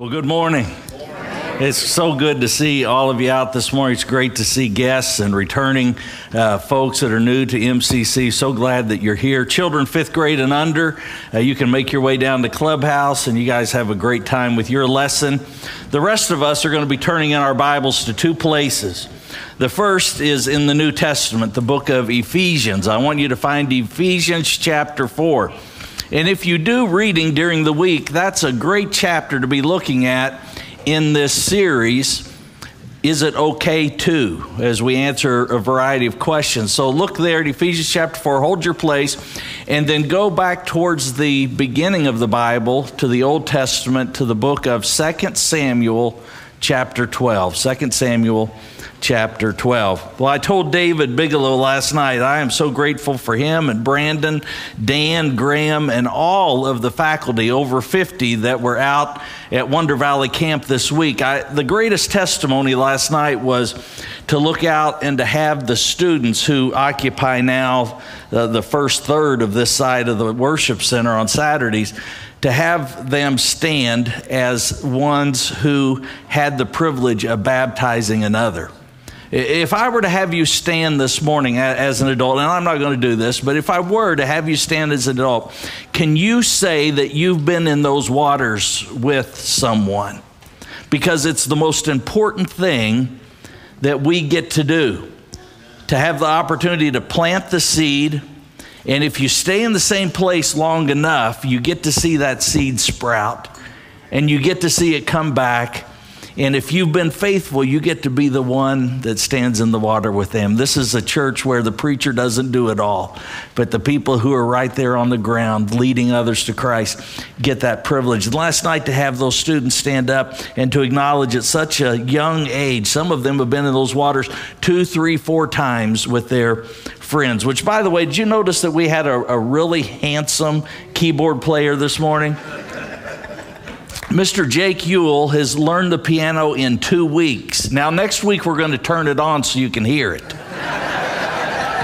Well, good morning. It's so good to see all of you out this morning. It's great to see guests and returning uh, folks that are new to MCC. So glad that you're here. Children fifth grade and under, uh, you can make your way down to Clubhouse and you guys have a great time with your lesson. The rest of us are going to be turning in our Bibles to two places. The first is in the New Testament, the book of Ephesians. I want you to find Ephesians chapter 4. And if you do reading during the week, that's a great chapter to be looking at in this series. Is it okay to? As we answer a variety of questions. So look there at Ephesians chapter 4, hold your place, and then go back towards the beginning of the Bible to the Old Testament to the book of 2 Samuel chapter 12. 2 Samuel chapter 12. Well, I told David Bigelow last night, I am so grateful for him and Brandon, Dan, Graham, and all of the faculty, over 50 that were out at Wonder Valley Camp this week. I, the greatest testimony last night was to look out and to have the students who occupy now uh, the first third of this side of the worship center on Saturdays to have them stand as ones who had the privilege of baptizing another. If I were to have you stand this morning as an adult, and I'm not going to do this, but if I were to have you stand as an adult, can you say that you've been in those waters with someone? Because it's the most important thing that we get to do to have the opportunity to plant the seed. And if you stay in the same place long enough, you get to see that seed sprout. And you get to see it come back and if you've been faithful, you get to be the one that stands in the water with them. This is a church where the preacher doesn't do it all, but the people who are right there on the ground leading others to Christ get that privilege. And last night, to have those students stand up and to acknowledge at such a young age, some of them have been in those waters two, three, four times with their friends. Which, by the way, did you notice that we had a, a really handsome keyboard player this morning? Mr. Jake Ewell has learned the piano in two weeks. Now, next week, we're going to turn it on so you can hear it.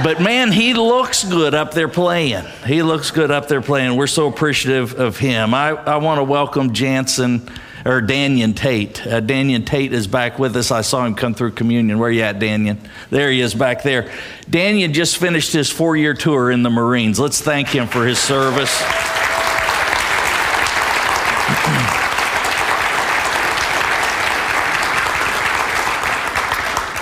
but man, he looks good up there playing. He looks good up there playing. We're so appreciative of him. I, I want to welcome Jansen or Daniel Tate. Uh, Tate is back with us. I saw him come through communion. Where you at, Daniel? There he is back there. Daniel just finished his four year tour in the Marines. Let's thank him for his service.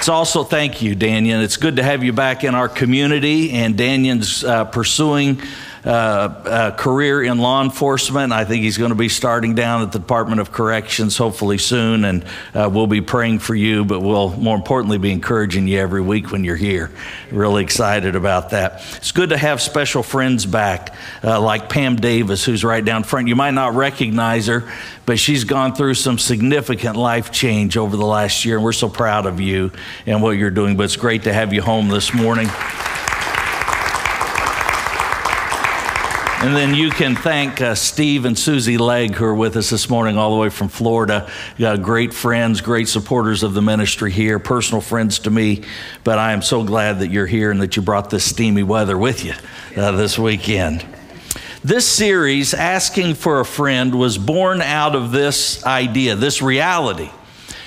It's also thank you, Daniel. It's good to have you back in our community, and Daniel's uh, pursuing uh, a career in law enforcement. I think he's going to be starting down at the Department of Corrections hopefully soon, and uh, we'll be praying for you, but we'll more importantly be encouraging you every week when you're here. Really excited about that. It's good to have special friends back, uh, like Pam Davis, who's right down front. You might not recognize her, but she's gone through some significant life change over the last year, and we're so proud of you and what you're doing. But it's great to have you home this morning. And then you can thank uh, Steve and Susie Legg, who are with us this morning, all the way from Florida. great friends, great supporters of the ministry here, personal friends to me. But I am so glad that you're here and that you brought this steamy weather with you uh, this weekend. This series, Asking for a Friend, was born out of this idea, this reality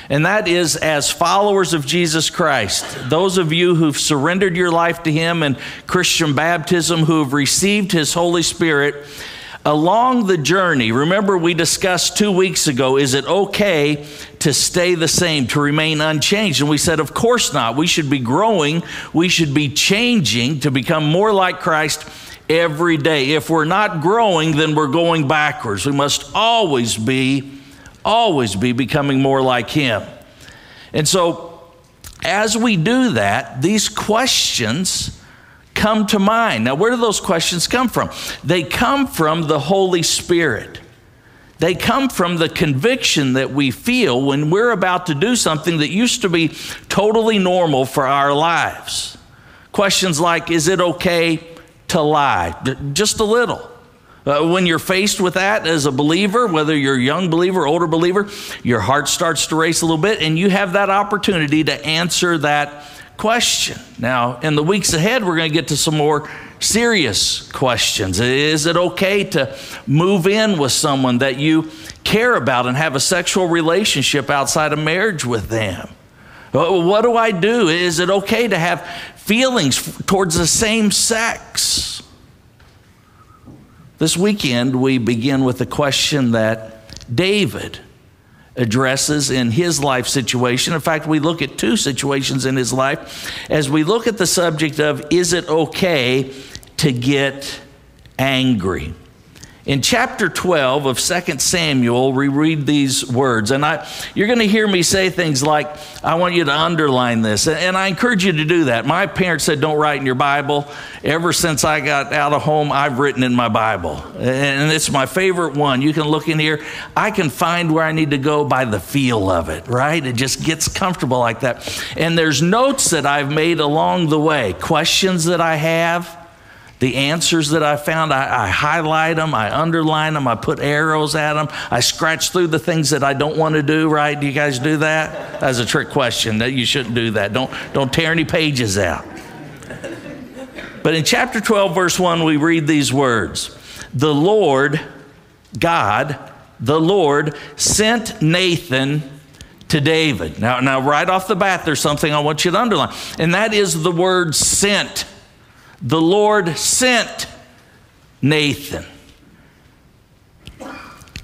and that is as followers of Jesus Christ, those of you who've surrendered your life to Him in Christian baptism, who have received His Holy Spirit, along the journey, remember we discussed two weeks ago, is it okay to stay the same, to remain unchanged? And we said, of course not. We should be growing, we should be changing to become more like Christ every day. If we're not growing, then we're going backwards. We must always be always be becoming more like Him. And so, as we do that, these questions come to mind. Now, where do those questions come from? They come from the Holy Spirit. They come from the conviction that we feel when we're about to do something that used to be totally normal for our lives. Questions like Is it okay to lie? Just a little. Uh, when you're faced with that as a believer, whether you're a young believer, older believer, your heart starts to race a little bit, and you have that opportunity to answer that question. Now, in the weeks ahead, we're going to get to some more serious questions. Is it okay to move in with someone that you care about and have a sexual relationship outside of marriage with them? What do I do? Is it okay to have feelings towards the same sex? This weekend, we begin with the question that David addresses in his life situation. In fact, we look at two situations in his life as we look at the subject of is it okay to get angry? In chapter 12 of 2 Samuel, we read these words, and I, you're going to hear me say things like, I want you to underline this. And I encourage you to do that. My parents said, Don't write in your Bible. Ever since I got out of home, I've written in my Bible. And it's my favorite one. You can look in here. I can find where I need to go by the feel of it, right? It just gets comfortable like that. And there's notes that I've made along the way, questions that I have the answers that I found, I, I, highlight them, I underline them, I put arrows at them, I scratch through the things that I don't want to do, right? Do you guys do that? That's a trick question that you shouldn't do that. Don't, don't tear any pages out. But in chapter 12, verse 1, we read these words The Lord, God, the Lord sent Nathan to David. Now, now, right off the bat, there's something I want you to underline, and that is the word sent the Lord sent Nathan.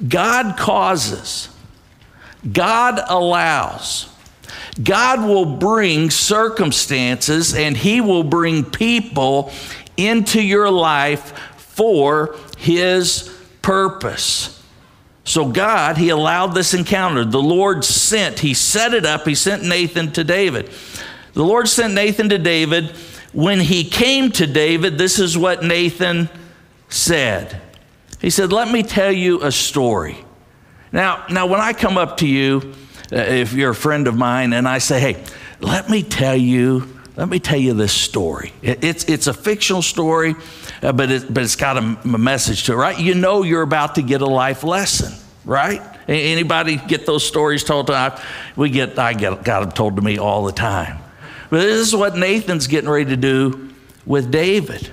God causes, God allows, God will bring circumstances and He will bring people into your life for His purpose. So, God, He allowed this encounter. The Lord sent, He set it up, He sent Nathan to David. The Lord sent Nathan to David when he came to David, this is what Nathan said. He said, Let me tell you a story. Now, now when I come up to you, uh, if you're a friend of mine, and I say, Hey, let me tell you, let me tell you this story. It, it's, it's a fictional story, uh, but, it, but it's got a, a message to it, right? You know you're about to get a life lesson, right? Anybody get those stories told to? I, we get, I get, got them told to me all the time. But this is what Nathan's getting ready to do with David.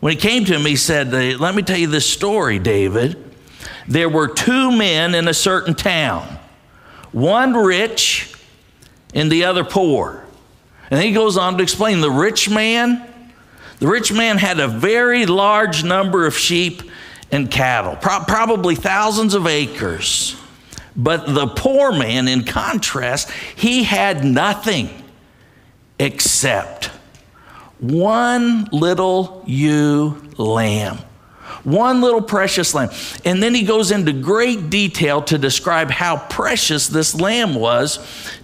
When he came to him, he said, Let me tell you this story, David. There were two men in a certain town, one rich and the other poor. And he goes on to explain the rich man, the rich man had a very large number of sheep and cattle, pro- probably thousands of acres. But the poor man, in contrast, he had nothing except one little ewe lamb. One little precious lamb. And then he goes into great detail to describe how precious this lamb was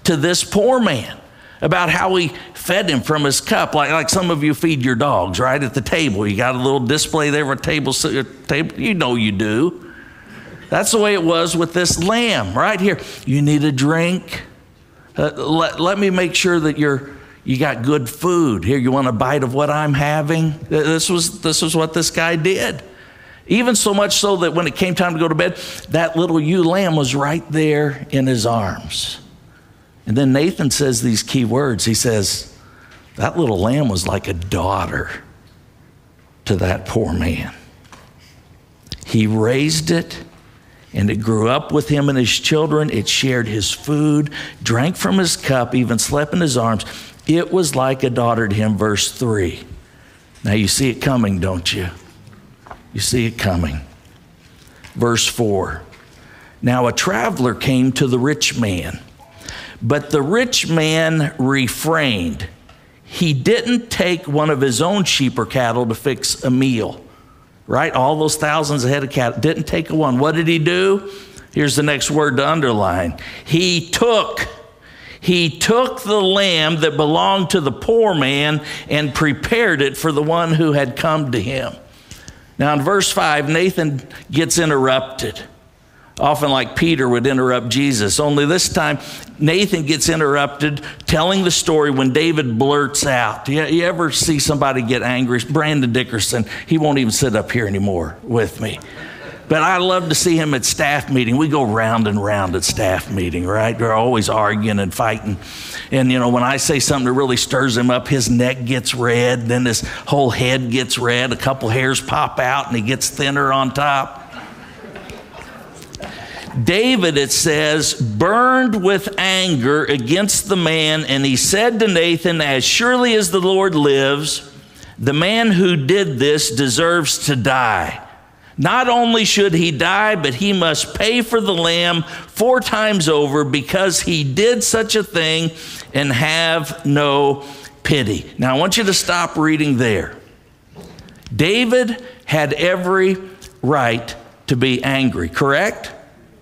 to this poor man, about how he fed him from his cup, like, like some of you feed your dogs, right? At the table. You got a little display there, a table, table. You know you do. That's the way it was with this lamb right here. You need a drink. Uh, let, let me make sure that you're you got good food. Here, you want a bite of what I'm having? This was, this was what this guy did. Even so much so that when it came time to go to bed, that little ewe lamb was right there in his arms. And then Nathan says these key words. He says, That little lamb was like a daughter to that poor man. He raised it and it grew up with him and his children. It shared his food, drank from his cup, even slept in his arms. It was like a daughter to him, verse 3. Now you see it coming, don't you? You see it coming. Verse 4. Now a traveler came to the rich man, but the rich man refrained. He didn't take one of his own sheep or cattle to fix a meal, right? All those thousands ahead of cattle, didn't take a one. What did he do? Here's the next word to underline. He took he took the lamb that belonged to the poor man and prepared it for the one who had come to him. Now, in verse 5, Nathan gets interrupted, often like Peter would interrupt Jesus. Only this time, Nathan gets interrupted telling the story when David blurts out. You, you ever see somebody get angry? Brandon Dickerson, he won't even sit up here anymore with me. But I love to see him at staff meeting. We go round and round at staff meeting, right? They're always arguing and fighting. And, you know, when I say something that really stirs him up, his neck gets red, then his whole head gets red, a couple hairs pop out, and he gets thinner on top. David, it says, burned with anger against the man, and he said to Nathan, As surely as the Lord lives, the man who did this deserves to die. Not only should he die, but he must pay for the lamb four times over because he did such a thing and have no pity. Now, I want you to stop reading there. David had every right to be angry, correct?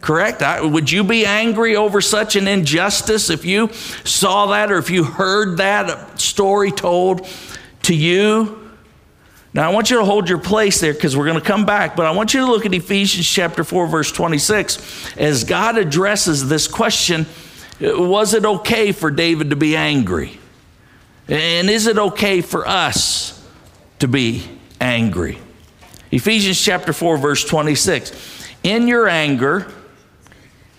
Correct? I, would you be angry over such an injustice if you saw that or if you heard that story told to you? Now, I want you to hold your place there because we're going to come back, but I want you to look at Ephesians chapter 4, verse 26. As God addresses this question, was it okay for David to be angry? And is it okay for us to be angry? Ephesians chapter 4, verse 26. In your anger,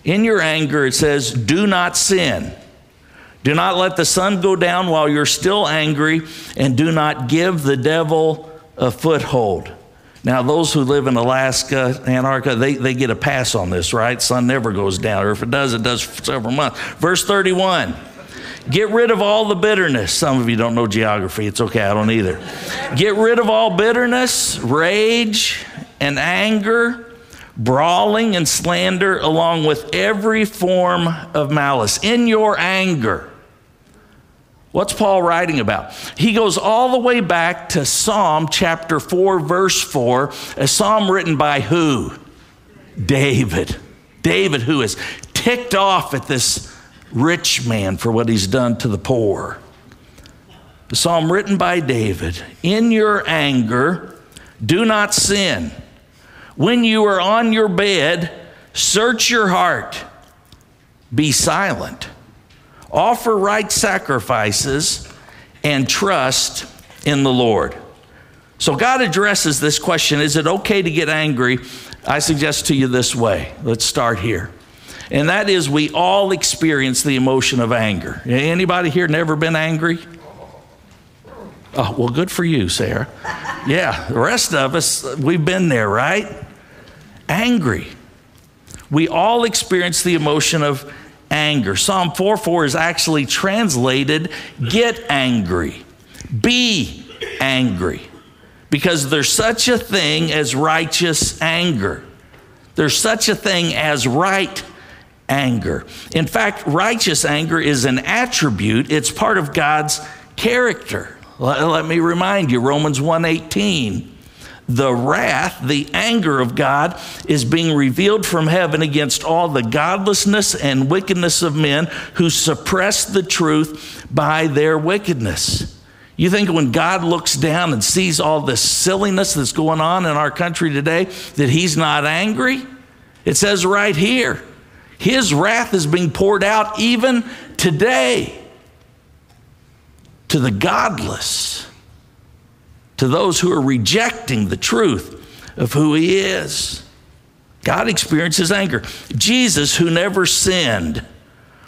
in your anger, it says, do not sin. Do not let the sun go down while you're still angry, and do not give the devil a foothold. Now, those who live in Alaska, Antarctica, they, they get a pass on this, right? Sun never goes down, or if it does, it does for several months. Verse 31 Get rid of all the bitterness. Some of you don't know geography. It's okay, I don't either. Get rid of all bitterness, rage, and anger, brawling, and slander, along with every form of malice. In your anger, What's Paul writing about? He goes all the way back to Psalm chapter 4, verse 4, a psalm written by who? David. David, who is ticked off at this rich man for what he's done to the poor. The psalm written by David In your anger, do not sin. When you are on your bed, search your heart, be silent offer right sacrifices, and trust in the Lord. So God addresses this question is it okay to get angry? I suggest to you this way. Let's start here. And that is we all experience the emotion of anger. Anybody here never been angry? Oh, well, good for you, Sarah. Yeah, the rest of us, we've been there, right? Angry. We all experience the emotion of anger. Psalm 4 4 is actually translated get angry, be angry, because there's such a thing as righteous anger. There's such a thing as right anger. In fact, righteous anger is an attribute, it's part of God's character. Let, me remind you Romans 1:18 the wrath, the anger of God is being revealed from heaven against all the godlessness and wickedness of men who suppress the truth by their wickedness. You think when God looks down and sees all this silliness that's going on in our country today, that He's not angry? It says right here, His wrath is being poured out even today to the godless to those who are rejecting the truth of who He is. God experiences anger. Jesus, who never sinned,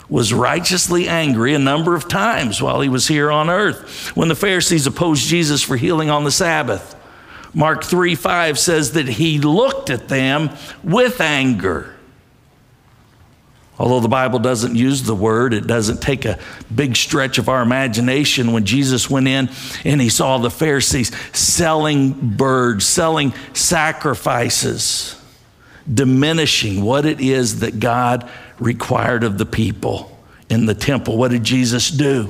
was righteously angry a number of times while he was here on earth when the Pharisees opposed Jesus for healing on the Sabbath. Mark 3 5 says that he looked at them with anger. Although the Bible doesn't use the word, it doesn't take a big stretch of our imagination. When Jesus went in and he saw the Pharisees selling birds, selling sacrifices, diminishing what it is that God required of the people in the temple, what did Jesus do?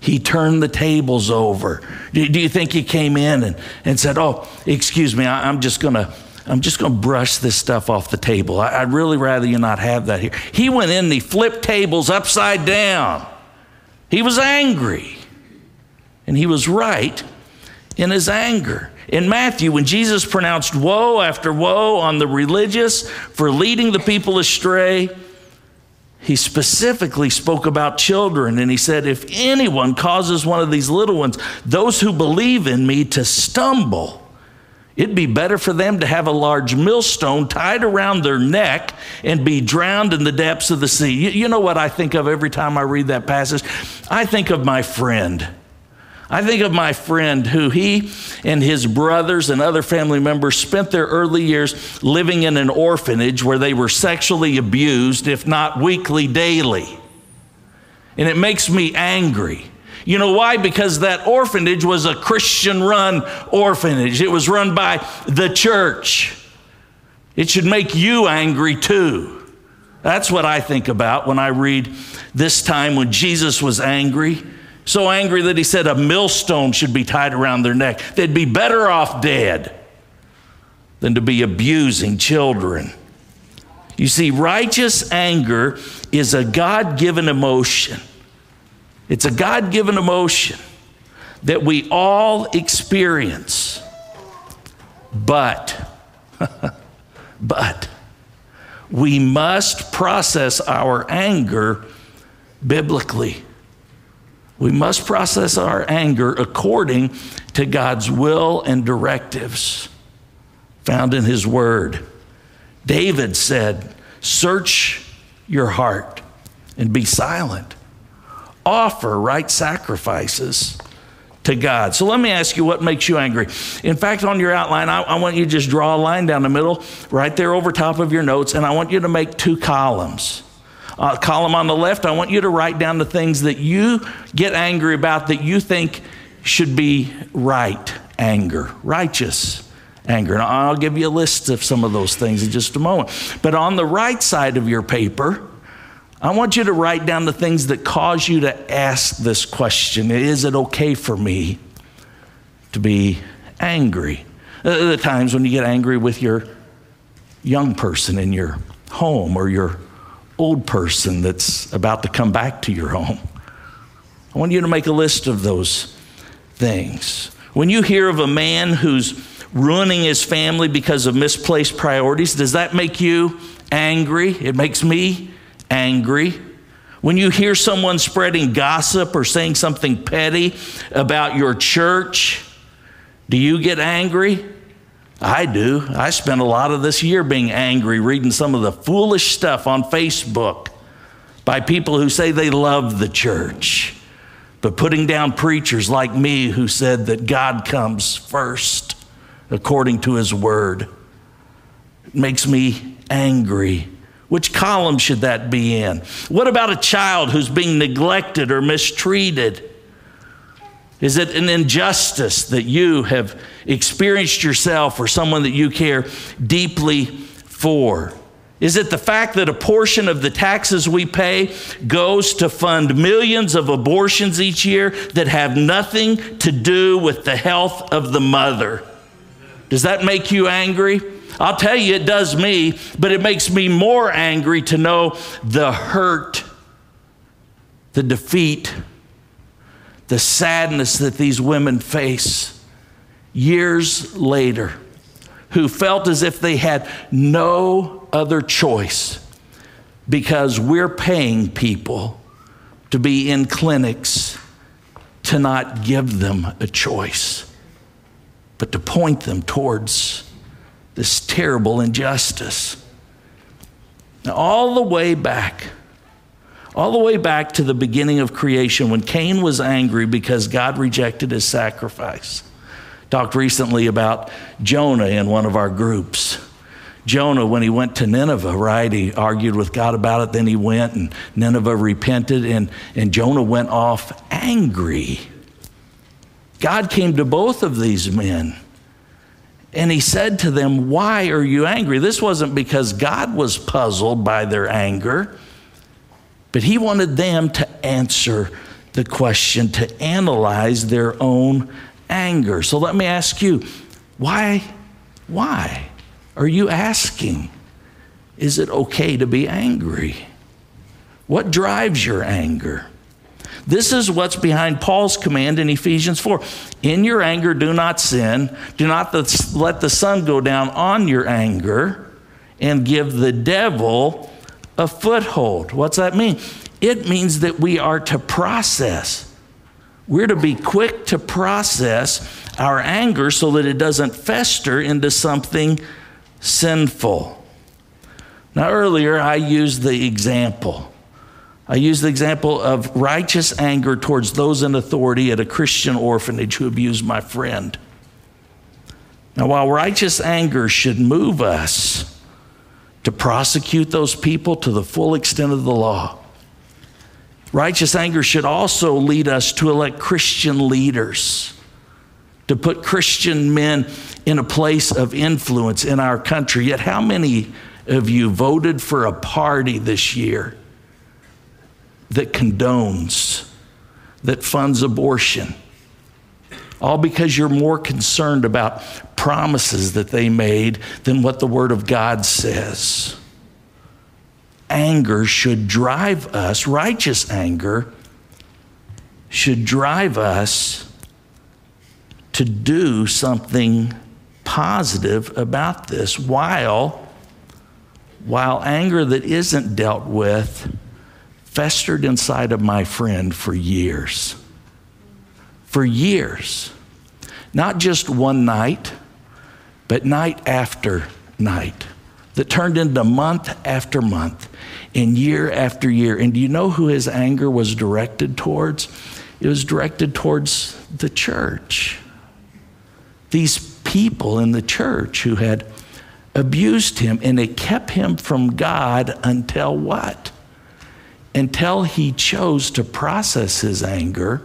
He turned the tables over. Do you think he came in and, and said, Oh, excuse me, I'm just going to I'm just going to brush this stuff off the table. I, would really rather you not have that here. He went in and he flipped tables upside down. He was angry. And he was right in his anger. In Matthew, when Jesus pronounced woe after woe on the religious for leading the people astray, he specifically spoke about children and he said, If anyone causes one of these little ones, those who believe in me, to stumble, It'd be better for them to have a large millstone tied around their neck and be drowned in the depths of the sea. You, you, know what I think of every time I read that passage? I think of my friend. I think of my friend who he and his brothers and other family members spent their early years living in an orphanage where they were sexually abused, if not weekly, daily. And it makes me angry you know why? Because that orphanage was a Christian run orphanage, it was run by the church. It should make you angry too. That's what I think about when I read this time when Jesus was angry. So angry that he said a millstone should be tied around their neck. They'd be better off dead than to be abusing children. You see, righteous anger is a God given emotion. It's a God given emotion that we all experience. But, but, we must process our anger biblically. We must process our anger according to God's will and directives found in His Word. David said, Search your heart and be silent offer right sacrifices to God. So let me ask you what makes you angry. In fact, on your outline, I, I, want you to just draw a line down the middle, right there over top of your notes, and I want you to make two columns. Uh, column on the left, I want you to write down the things that you get angry about that you think should be right anger, righteous anger. And I'll give you a list of some of those things in just a moment. But on the right side of your paper, I want you to write down the things that cause you to ask this question Is it okay for me to be angry? Uh, the times when you get angry with your young person in your home or your old person that's about to come back to your home. I want you to make a list of those things. When you hear of a man who's ruining his family because of misplaced priorities, does that make you angry? It makes me angry. When you hear someone spreading gossip or saying something petty about your church, do you get angry? I do. I spent a lot of this year being angry, reading some of the foolish stuff on Facebook by people who say they love the church, but putting down preachers like me who said that God comes first according to his word. It makes me angry. Which column should that be in? What about a child who's being neglected or mistreated? Is it an injustice that you have experienced yourself or someone that you care deeply for? Is it the fact that a portion of the taxes we pay goes to fund millions of abortions each year that have nothing to do with the health of the mother? Does that make you angry? I'll tell you, it does me, but it makes me more angry to know the hurt, the defeat, the sadness that these women face years later, who felt as if they had no other choice because we're paying people to be in clinics to not give them a choice, but to point them towards this terrible injustice. Now, all the way back, all the way back to the beginning of creation when Cain was angry because God rejected his sacrifice. Talked recently about Jonah in one of our groups. Jonah, when he went to Nineveh, right, he argued with God about it. Then he went and Nineveh repented, and, and Jonah went off angry. God came to both of these men and he said to them, Why are you angry? This wasn't because God was puzzled by their anger, but he wanted them to answer the question, to analyze their own anger. So let me ask you, why, why are you asking? Is it okay to be angry? What drives your anger? This is what's behind Paul's command in Ephesians 4. In your anger, do not sin. Do not let the sun go down on your anger and give the devil a foothold. What's that mean? It means that we are to process We're to be quick to process our anger so that it doesn't fester into something sinful. Now, earlier I used the example. I use the example of righteous anger towards those in authority at a Christian orphanage who abused my friend. Now, while righteous anger should move us to prosecute those people to the full extent of the law, righteous anger should also lead us to elect Christian leaders, to put Christian men in a place of influence in our country. Yet, how many of you voted for a party this year that condones, that funds abortion? All because you're more concerned about promises that they made than what the Word of God says. Anger should drive us, righteous anger should drive us to do something positive about this while while anger that isn't dealt with festered inside of my friend for years. For years. Not just one night, but night after night. That turned into month after month and year after year. And do you know who his anger was directed towards? It was directed towards the church. These people in the church who had abused him, and it kept him from God until what? Until he chose to process his anger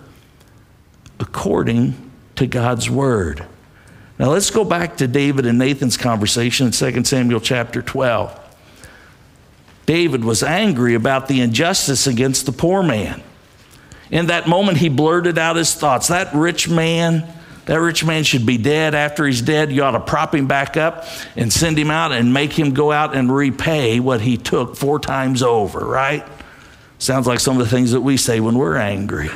according to God's word. Now let's go back to David and Nathan's conversation in 2 Samuel chapter 12. David was angry about the injustice against the poor man. In that moment, he blurted out his thoughts. That rich man, that rich man should be dead. After he's dead, you ought to prop him back up and send him out and make him go out and repay what he took four times over, right? Sounds like some of the things that we say when we're angry.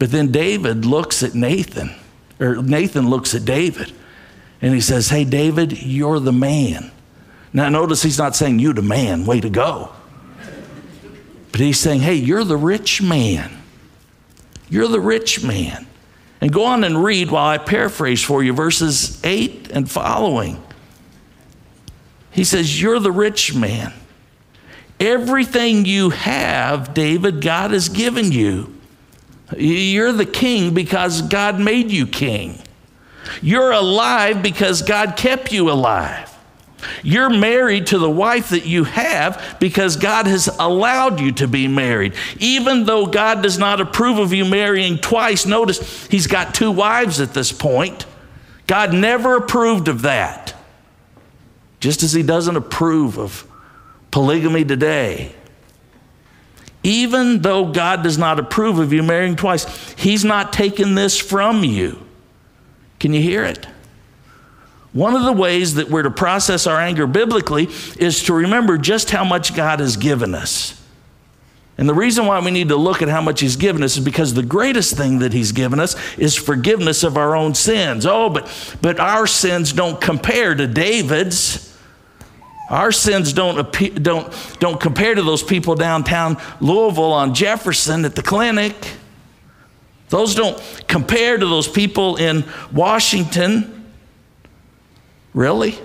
But then David looks at Nathan, or Nathan looks at David, and he says, Hey, David, you're the man. Now, notice he's not saying, You the man, way to go. But he's saying, Hey, you're the rich man. You're the rich man. And go on and read while I paraphrase for you verses 8 and following. He says, You're the rich man. Everything you have, David, God has given you. You're the king because God made you king. You're alive because God kept you alive. You're married to the wife that you have because God has allowed you to be married. Even though God does not approve of you marrying twice, notice he's got two wives at this point. God never approved of that. Just as he doesn't approve of polygamy today. Even though God does not approve of you marrying twice, he's not taking this from you. Can you hear it? One of the ways that we're to process our anger biblically is to remember just how much God has given us. And the reason why we need to look at how much He's given us is because the greatest thing that He's given us is forgiveness of our own sins. Oh, but, but our sins don't compare to David's. Our sins don't, don't, don't compare to those people downtown Louisville on Jefferson at the clinic. Those don't compare to those people in Washington Really?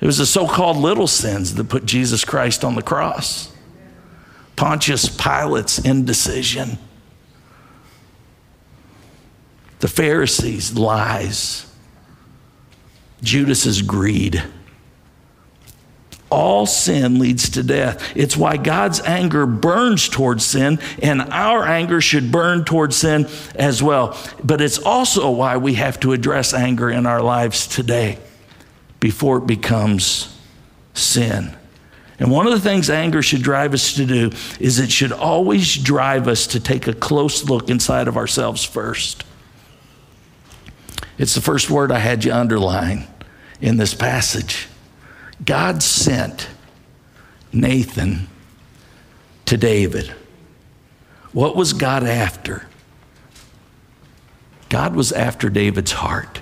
It was the so called little sins that put Jesus Christ on the cross. Pontius Pilate's indecision, the Pharisees' lies, Judas's greed. All sin leads to death. It's why God's anger burns towards sin, and our anger should burn towards sin as well. But it's also why we have to address anger in our lives today before it becomes sin. And one of the things anger should drive us to do is it should always drive us to take a close look inside of ourselves first. It's the first word I had you underline in this passage. God sent Nathan to David. What was God after? God was after David's heart.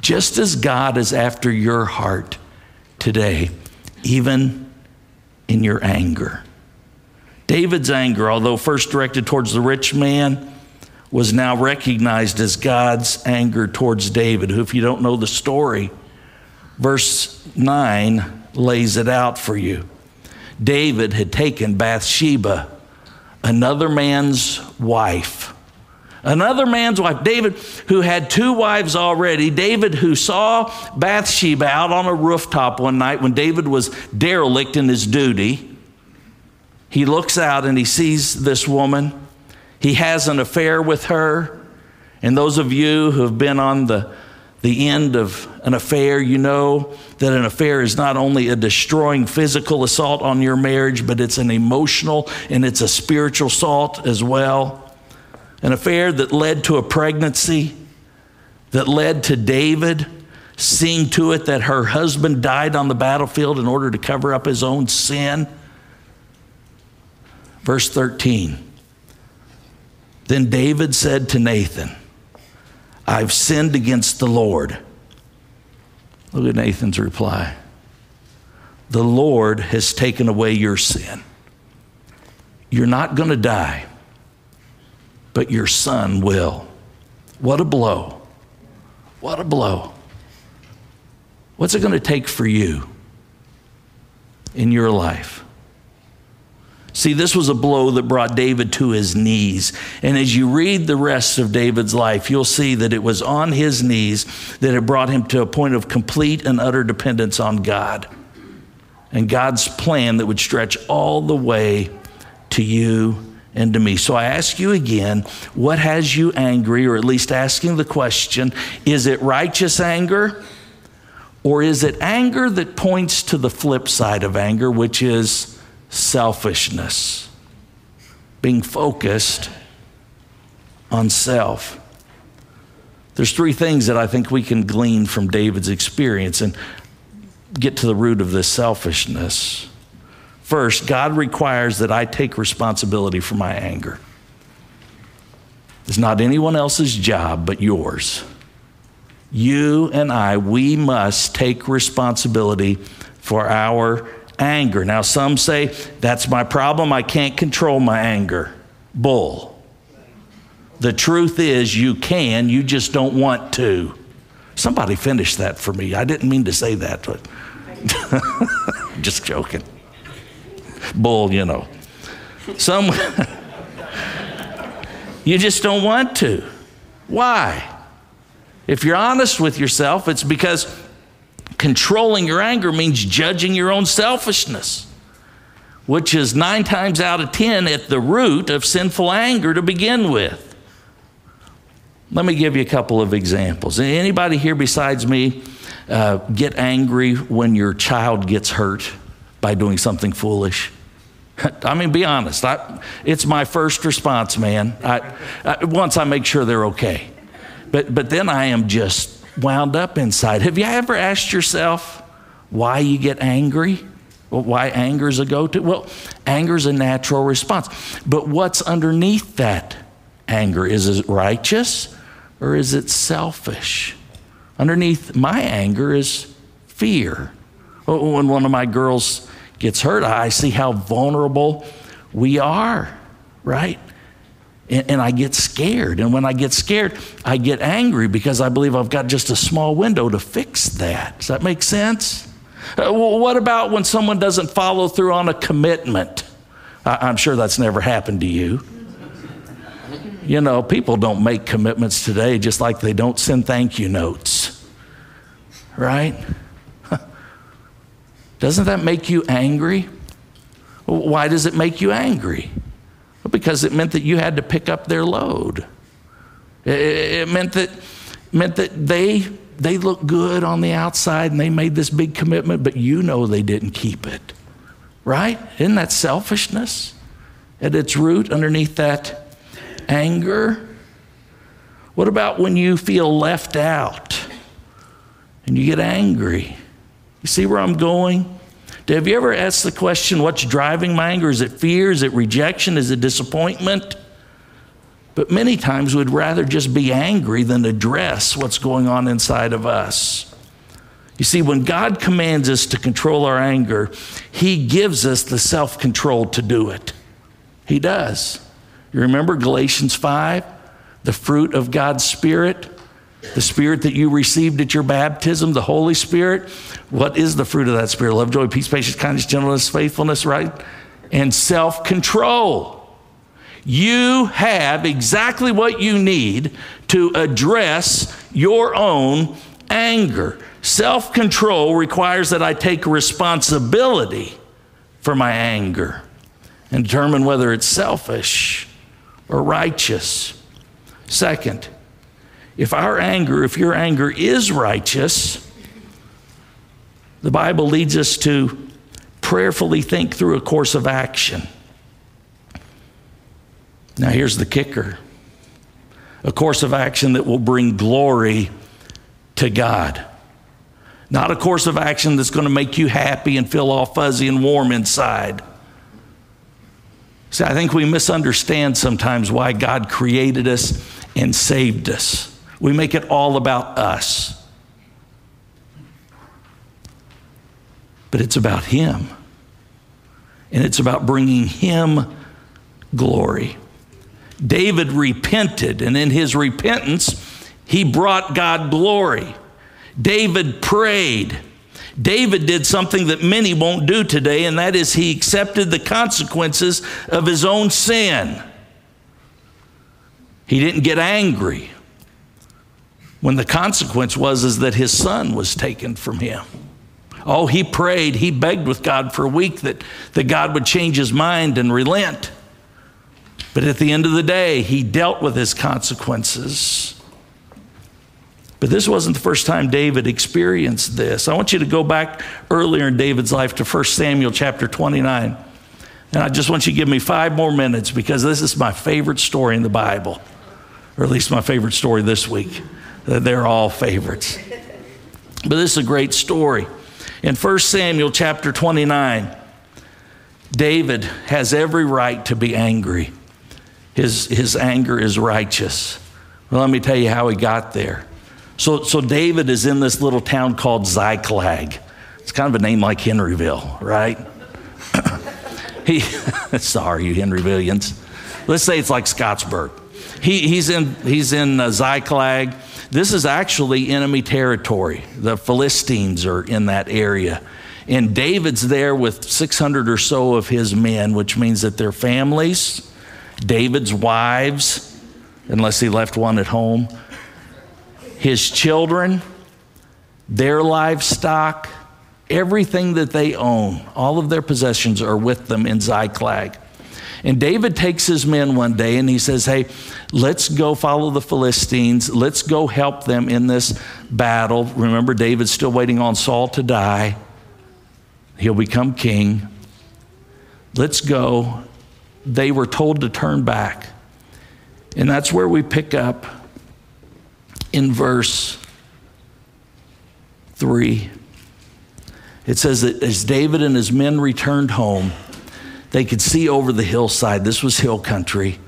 Just as God is after your heart today, even in your anger. David's anger, although first directed towards the rich man, was now recognized as God's anger towards David, who, if you don't know the story, verse 9 lays it out for you. David had taken Bathsheba, another man's wife. Another man's wife, David, who had two wives already. David, who saw Bathsheba out on a rooftop one night when David was derelict in his duty. He looks out and he sees this woman. He has an affair with her. And those of you who have been on the the end of an affair, you know that an affair is not only a destroying physical assault on your marriage, but it's an emotional and it's a spiritual assault as well. An affair that led to a pregnancy, that led to David seeing to it that her husband died on the battlefield in order to cover up his own sin. Verse 13 Then David said to Nathan, I've sinned against the Lord. Look at Nathan's reply. The Lord has taken away your sin. You're not going to die, but your son will. What a blow. What a blow. What's it going to take for you in your life? See, this was a blow that brought David to his knees. And as you read the rest of David's life, you'll see that it was on his knees that it brought him to a point of complete and utter dependence on God and God's plan that would stretch all the way to you and to me. So I ask you again, what has you angry, or at least asking the question, is it righteous anger? Or is it anger that points to the flip side of anger, which is selfishness, being focused on self. There's three things that I think we can glean from David's experience and get to the root of this selfishness. First, God requires that I take responsibility for my anger. It's not anyone else's job but yours. You and I, we must take responsibility for our anger. Now, some say, that's my problem. I can't control my anger. Bull. The truth is, you can, you just don't want to. Somebody finish that for me. I didn't mean to say that, but just joking. Bull, you know. Some, you just don't want to. Why? If you're honest with yourself, it's because controlling your anger means judging your own selfishness, which is nine times out of ten at the root of sinful anger to begin with. Let me give you a couple of examples. Anybody here besides me uh, get angry when your child gets hurt by doing something foolish? I mean, be honest. I, it's my first response, man. I, I, once I make sure they're okay, but but then I am just wound up inside. Have you ever asked yourself why you get angry? Why anger is a go to? Well, anger is a natural response. But what's underneath that anger? Is it righteous or is it selfish? Underneath my anger is fear. Oh, when one of my girls gets hurt, I see how vulnerable we are, right? And, and I get scared. And when I get scared, I get angry because I believe I've got just a small window to fix that. Does that make sense? Uh, well, what about when someone doesn't follow through on a commitment? I, I'm sure that's never happened to you. You know, people don't make commitments today just like they don't send thank you notes, right? Doesn't that make you angry? Why does it make you angry? Because it meant that you had to pick up their load. It, meant that meant that they they looked good on the outside and they made this big commitment, but you know they didn't keep it. Right? Isn't that selfishness at its root underneath that anger? What about when you feel left out and you get angry? You see where I'm going? Have you ever asked the question, what's driving my anger? Is it fear? Is it rejection? Is it disappointment? But many times we'd rather just be angry than address what's going on inside of us. You see, when God commands us to control our anger, He gives us the self control to do it. He does. You remember Galatians 5? The fruit of God's Spirit, the Spirit that you received at your baptism, the Holy Spirit. What is the fruit of that Spirit? Love, joy, peace, patience, kindness, gentleness, faithfulness, right? And self control. You have exactly what you need to address your own anger. Self control requires that I take responsibility for my anger and determine whether it's selfish or righteous. Second, if our anger, if your anger is righteous, the Bible leads us to prayerfully think through a course of action. Now, here's the kicker a course of action that will bring glory to God. Not a course of action that's going to make you happy and feel all fuzzy and warm inside. See, I think we misunderstand sometimes why God created us and saved us. We make it all about us. But it's about Him. And it's about bringing Him glory. David repented, and in his repentance, he brought God glory. David prayed. David did something that many won't do today, and that is he accepted the consequences of his own sin. He didn't get angry when the consequence was is that his son was taken from him. Oh, he prayed, he begged with God for a week that, that God would change his mind and relent. But at the end of the day, he dealt with his consequences. But this wasn't the first time David experienced this. I want you to go back earlier in David's life to 1 Samuel chapter 29. And I just want you to give me five more minutes because this is my favorite story in the Bible, or at least my favorite story this week. They're all favorites. But this is a great story. In 1 Samuel chapter 29, David has every right to be angry. His, his anger is righteous. Well, let me tell you how he got there. So, so David is in this little town called Ziklag. It's kind of a name like Henryville, right? he, sorry, you Henryvillians. Let's say it's like Scottsburg. He, he's in, he's in uh, Ziklag. This is actually enemy territory. The Philistines are in that area. And David's there with 600 or so of his men, which means that their families, David's wives, unless he left one at home, his children, their livestock, everything that they own, all of their possessions are with them in Ziklag. And David takes his men one day and he says, Hey, let's go follow the Philistines. Let's go help them in this battle. Remember, David's still waiting on Saul to die. He'll become king. Let's go they were told to turn back. And that's where we pick up in verse 3. It says that as David and his men returned home, they could see over the hillside. This was hill country.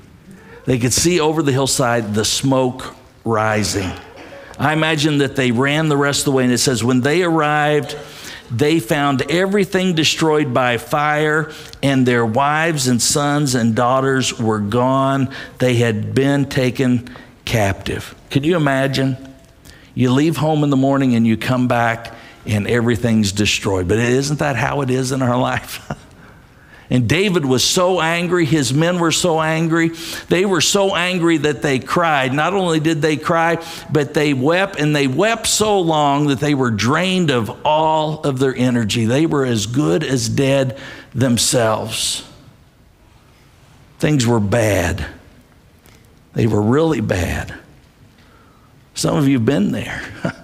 They could see over the hillside the smoke rising. I imagine that they ran the rest of the way, and it says, when they arrived, they found everything destroyed by fire, and their wives and sons and daughters were gone. They had been taken captive. Can you imagine? You leave home in the morning and you come back and everything's destroyed. But isn't that how it is in our life? And David was so angry, his men were so angry. They were so angry that they cried. Not only did they cry, but they wept, and they wept so long that they were drained of all of their energy. They were as good as dead themselves. Things were bad. They were really bad. Some of you have been there.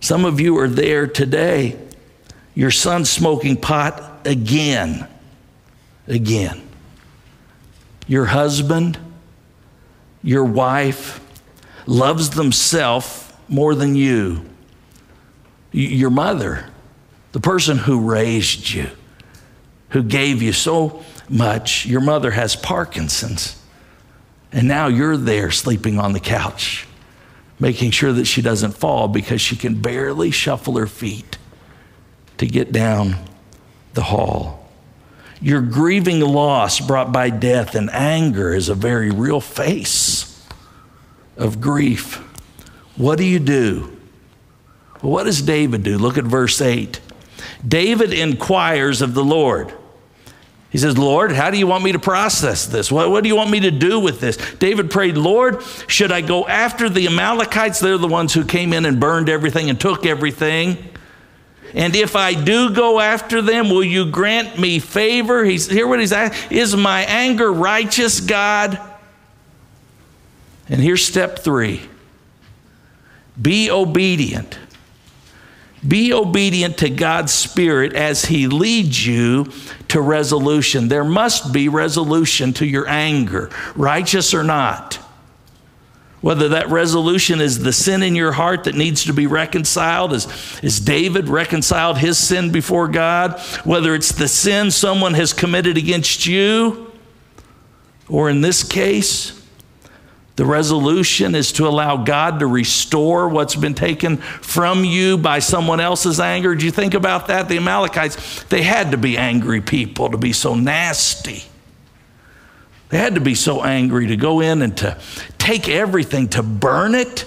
Some of you are there today. Your son's smoking pot again again. Your husband, your wife loves themselves more than you. Your mother, the person who raised you, who gave you so much, your mother has Parkinson's. And now you're there sleeping on the couch, making sure that she doesn't fall because she can barely shuffle her feet to get down the hall. You're grieving loss brought by death, and anger is a very real face of grief. What do you do? Well, what does David do? Look at verse 8. David inquires of the Lord. He says, Lord, how do you want me to process this? What, what, do you want me to do with this? David prayed, Lord, should I go after the Amalekites? They're the ones who came in and burned everything and took everything. And if I do go after them, will you grant me favor? He's hear what he's asking. Is my anger righteous, God? And here's step three. Be obedient. Be obedient to God's Spirit as He leads you to resolution. There must be resolution to your anger, righteous or not. Whether that resolution is the sin in your heart that needs to be reconciled, as, as David reconciled his sin before God, whether it's the sin someone has committed against you, or in this case, the resolution is to allow God to restore what's been taken from you by someone else's anger. Do you think about that? The Amalekites, they had to be angry people to be so nasty. They had to be so angry to go in and to take everything, to burn it,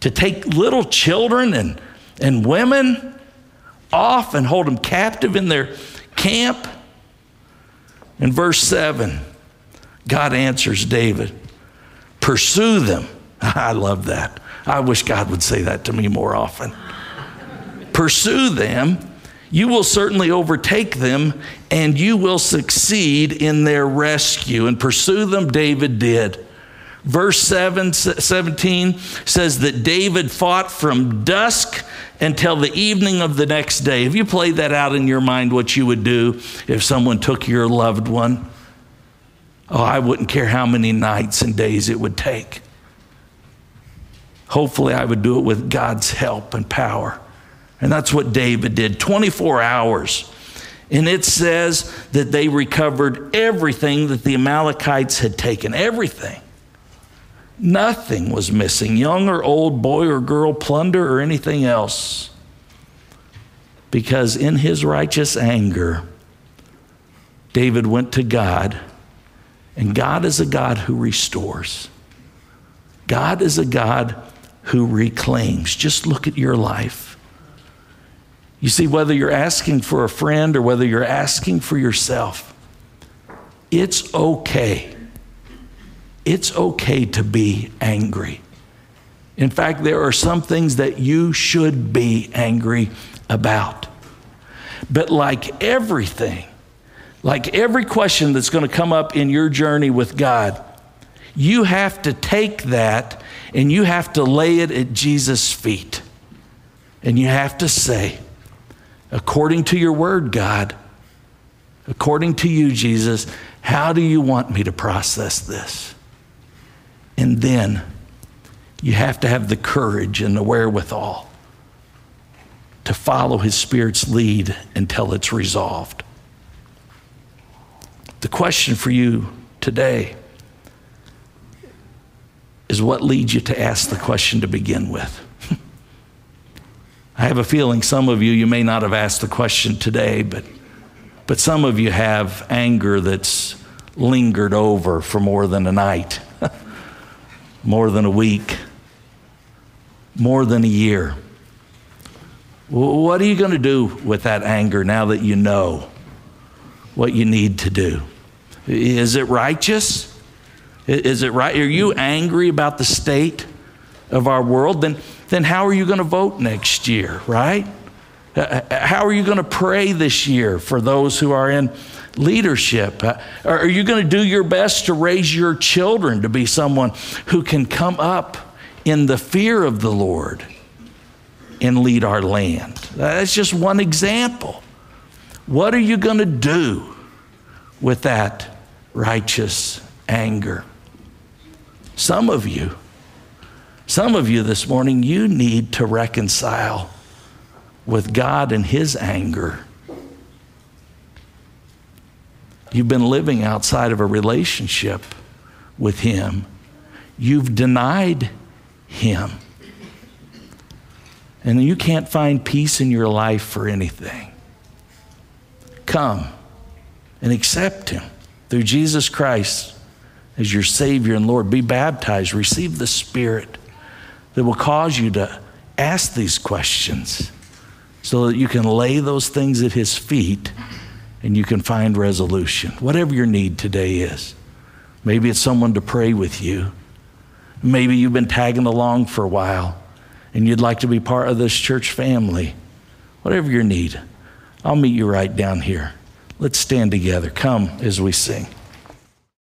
to take little children and, and women off and hold them captive in their camp. In verse 7, God answers David pursue them. I love that. I wish God would say that to me more often. pursue them. You will certainly overtake them and you will succeed in their rescue. And pursue them, David did. Verse 7, 17 says that David fought from dusk until the evening of the next day. Have you played that out in your mind what you would do if someone took your loved one? Oh, I wouldn't care how many nights and days it would take. Hopefully, I would do it with God's help and power. And that's what David did 24 hours. And it says that they recovered everything that the Amalekites had taken, everything. Nothing was missing, young or old, boy or girl, plunder or anything else. Because in his righteous anger, David went to God and God is a God who restores. God is a God who reclaims. Just look at your life. You see, whether you're asking for a friend or whether you're asking for yourself, it's okay. It's okay to be angry. In fact, there are some things that you should be angry about. But like everything, like every question that's going to come up in your journey with God, you have to take that and you have to lay it at Jesus' feet. And you have to say, according to your word, God, according to you, Jesus, how do you want me to process this? And then you have to have the courage and the wherewithal to follow his Spirit's lead until it's resolved. The question for you today is what leads you to ask the question to begin with? I have a feeling some of you, you may not have asked the question today, but, but some of you have anger that's lingered over for more than a night, more than a week, more than a year. What are you going to do with that anger now that you know? what you need to do. Is it righteous? Is it right? Are you angry about the state of our world? Then, then how are you going to vote next year, right? Uh, uh, how are you going to pray this year for those who are in leadership? Uh, are you going to do your best to raise your children to be someone who can come up in the fear of the Lord and lead our land? That's just one example. What are you going to do with that righteous anger? Some of you, some of you this morning, you need to reconcile with God and His anger. You've been living outside of a relationship with Him. You've denied Him. And you can't find peace in your life for anything. Come and accept Him through Jesus Christ as your Savior and Lord. Be baptized, receive the Spirit that will cause you to ask these questions so that you can lay those things at His feet and you can find resolution. Whatever your need today is. Maybe it's someone to pray with you. Maybe you've been tagging along for a while and you'd like to be part of this church family. Whatever your need, I'll meet you right down here. Let's stand together. Come as we sing.